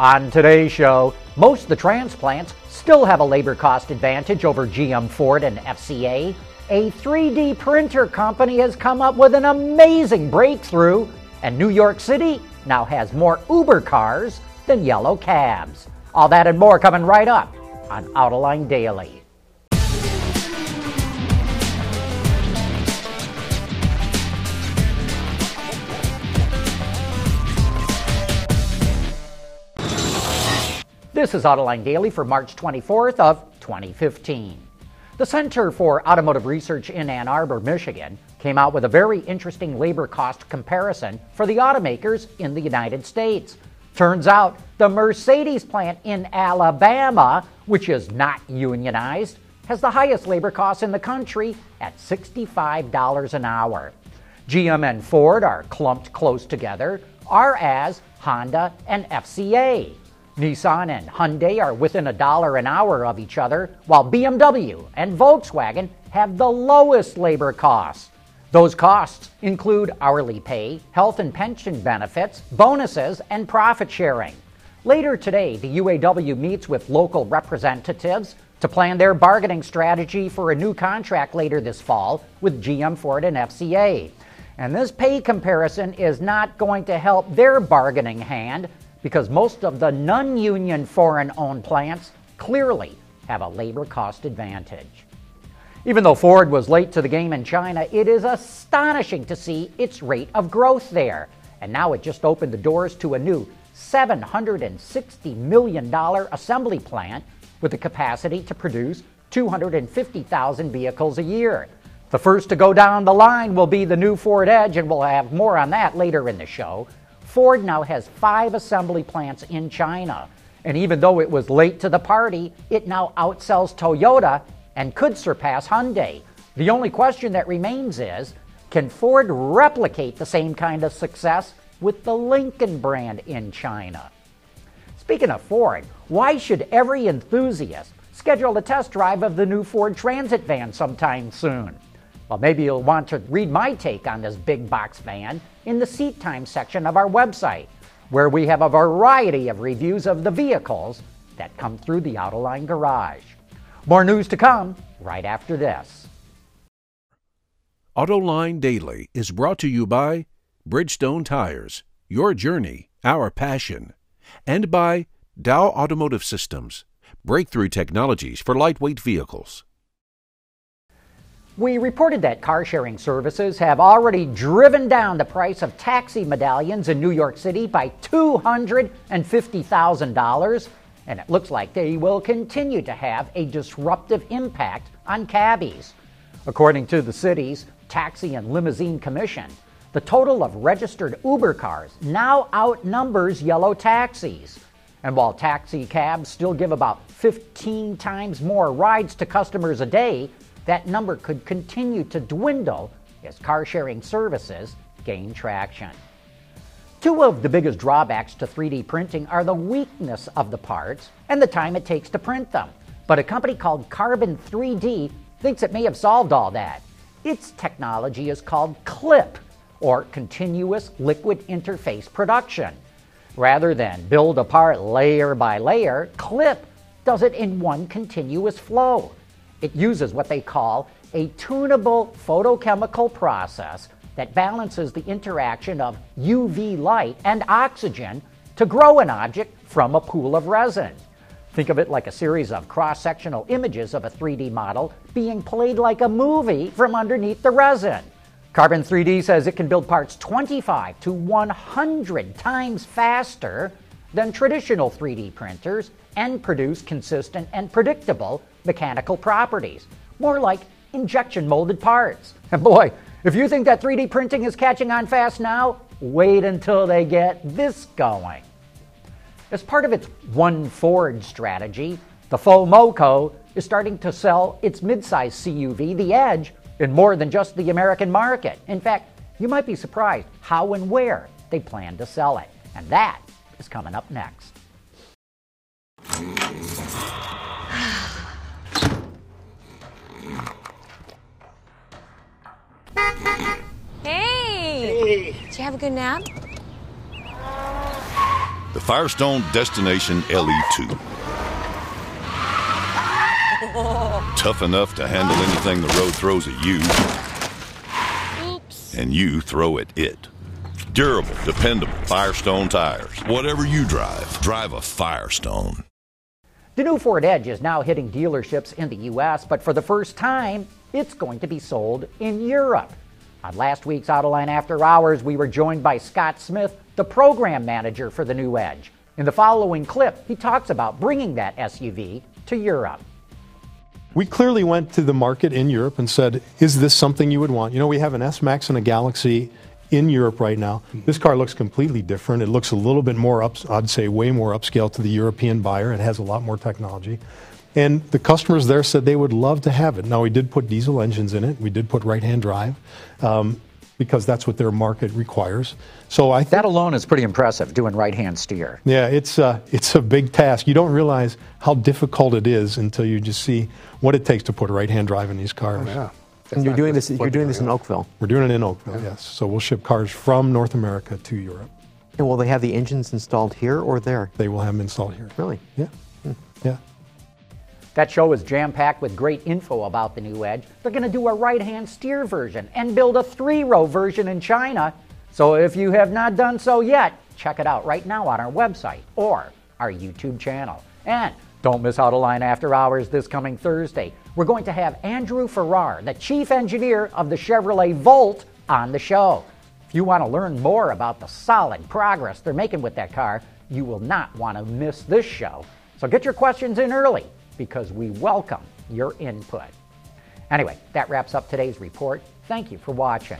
On today's show, most of the transplants still have a labor cost advantage over GM Ford and FCA. A 3D printer company has come up with an amazing breakthrough, and New York City now has more Uber cars than yellow cabs. All that and more coming right up on Autoline Daily. This is Autoline Daily for March 24th of 2015. The Center for Automotive Research in Ann Arbor, Michigan, came out with a very interesting labor cost comparison for the automakers in the United States. Turns out the Mercedes plant in Alabama, which is not unionized, has the highest labor costs in the country at $65 an hour. GM and Ford are clumped close together, are as Honda and FCA. Nissan and Hyundai are within a dollar an hour of each other, while BMW and Volkswagen have the lowest labor costs. Those costs include hourly pay, health and pension benefits, bonuses, and profit sharing. Later today, the UAW meets with local representatives to plan their bargaining strategy for a new contract later this fall with GM, Ford, and FCA. And this pay comparison is not going to help their bargaining hand because most of the non union foreign owned plants clearly have a labor cost advantage. Even though Ford was late to the game in China, it is astonishing to see its rate of growth there. And now it just opened the doors to a new $760 million assembly plant with the capacity to produce 250,000 vehicles a year. The first to go down the line will be the new Ford Edge, and we'll have more on that later in the show. Ford now has five assembly plants in China. And even though it was late to the party, it now outsells Toyota and could surpass Hyundai. The only question that remains is can Ford replicate the same kind of success with the Lincoln brand in China? Speaking of Ford, why should every enthusiast schedule a test drive of the new Ford Transit van sometime soon? Well, maybe you'll want to read my take on this big box van in the seat time section of our website, where we have a variety of reviews of the vehicles that come through the Autoline garage. More news to come right after this. Autoline Daily is brought to you by Bridgestone Tires, your journey, our passion, and by Dow Automotive Systems, breakthrough technologies for lightweight vehicles. We reported that car sharing services have already driven down the price of taxi medallions in New York City by $250,000, and it looks like they will continue to have a disruptive impact on cabbies. According to the city's Taxi and Limousine Commission, the total of registered Uber cars now outnumbers yellow taxis. And while taxi cabs still give about 15 times more rides to customers a day, that number could continue to dwindle as car sharing services gain traction. Two of the biggest drawbacks to 3D printing are the weakness of the parts and the time it takes to print them. But a company called Carbon 3D thinks it may have solved all that. Its technology is called CLIP, or Continuous Liquid Interface Production. Rather than build a part layer by layer, CLIP does it in one continuous flow. It uses what they call a tunable photochemical process that balances the interaction of UV light and oxygen to grow an object from a pool of resin. Think of it like a series of cross sectional images of a 3D model being played like a movie from underneath the resin. Carbon 3D says it can build parts 25 to 100 times faster than traditional 3D printers and produce consistent and predictable mechanical properties, more like injection molded parts. And boy, if you think that 3D printing is catching on fast now, wait until they get this going. As part of its One Ford strategy, the Fomoco is starting to sell its midsize CUV, the Edge, in more than just the American market. In fact, you might be surprised how and where they plan to sell it. And that is coming up next. Hey! Did you have a good nap? The Firestone Destination LE2. Tough enough to handle anything the road throws at you. Oops. And you throw at it. Durable, dependable Firestone tires. Whatever you drive, drive a Firestone. The new Ford Edge is now hitting dealerships in the U.S., but for the first time, it's going to be sold in Europe. On last week's Autoline After Hours, we were joined by Scott Smith, the program manager for the new Edge. In the following clip, he talks about bringing that SUV to Europe. We clearly went to the market in Europe and said, is this something you would want? You know, we have an S Max and a Galaxy in Europe right now. This car looks completely different. It looks a little bit more up, I'd say way more upscale to the European buyer. It has a lot more technology. And the customers there said they would love to have it. Now, we did put diesel engines in it. We did put right-hand drive um, because that's what their market requires. So I think That alone is pretty impressive, doing right hand steer. yeah, it's uh, it's a big task. You don't realize how difficult it is until you just see what it takes to put a right-hand drive in these cars. Yeah. And you're doing this. You're doing this in. Oakville. We're doing it in Oakville, yes. So we'll ship cars from North America to Europe. And will they have the engines installed here or there? They will have them installed here. Really? Yeah, yeah. That show is jam packed with great info about the new Edge. They're going to do a right hand steer version and build a three row version in China. So if you have not done so yet, check it out right now on our website or our YouTube channel. And don't miss Autoline After Hours this coming Thursday. We're going to have Andrew Farah, the chief engineer of the Chevrolet Volt, on the show. If you want to learn more about the solid progress they're making with that car, you will not want to miss this show. So get your questions in early because we welcome your input. Anyway, that wraps up today's report. Thank you for watching.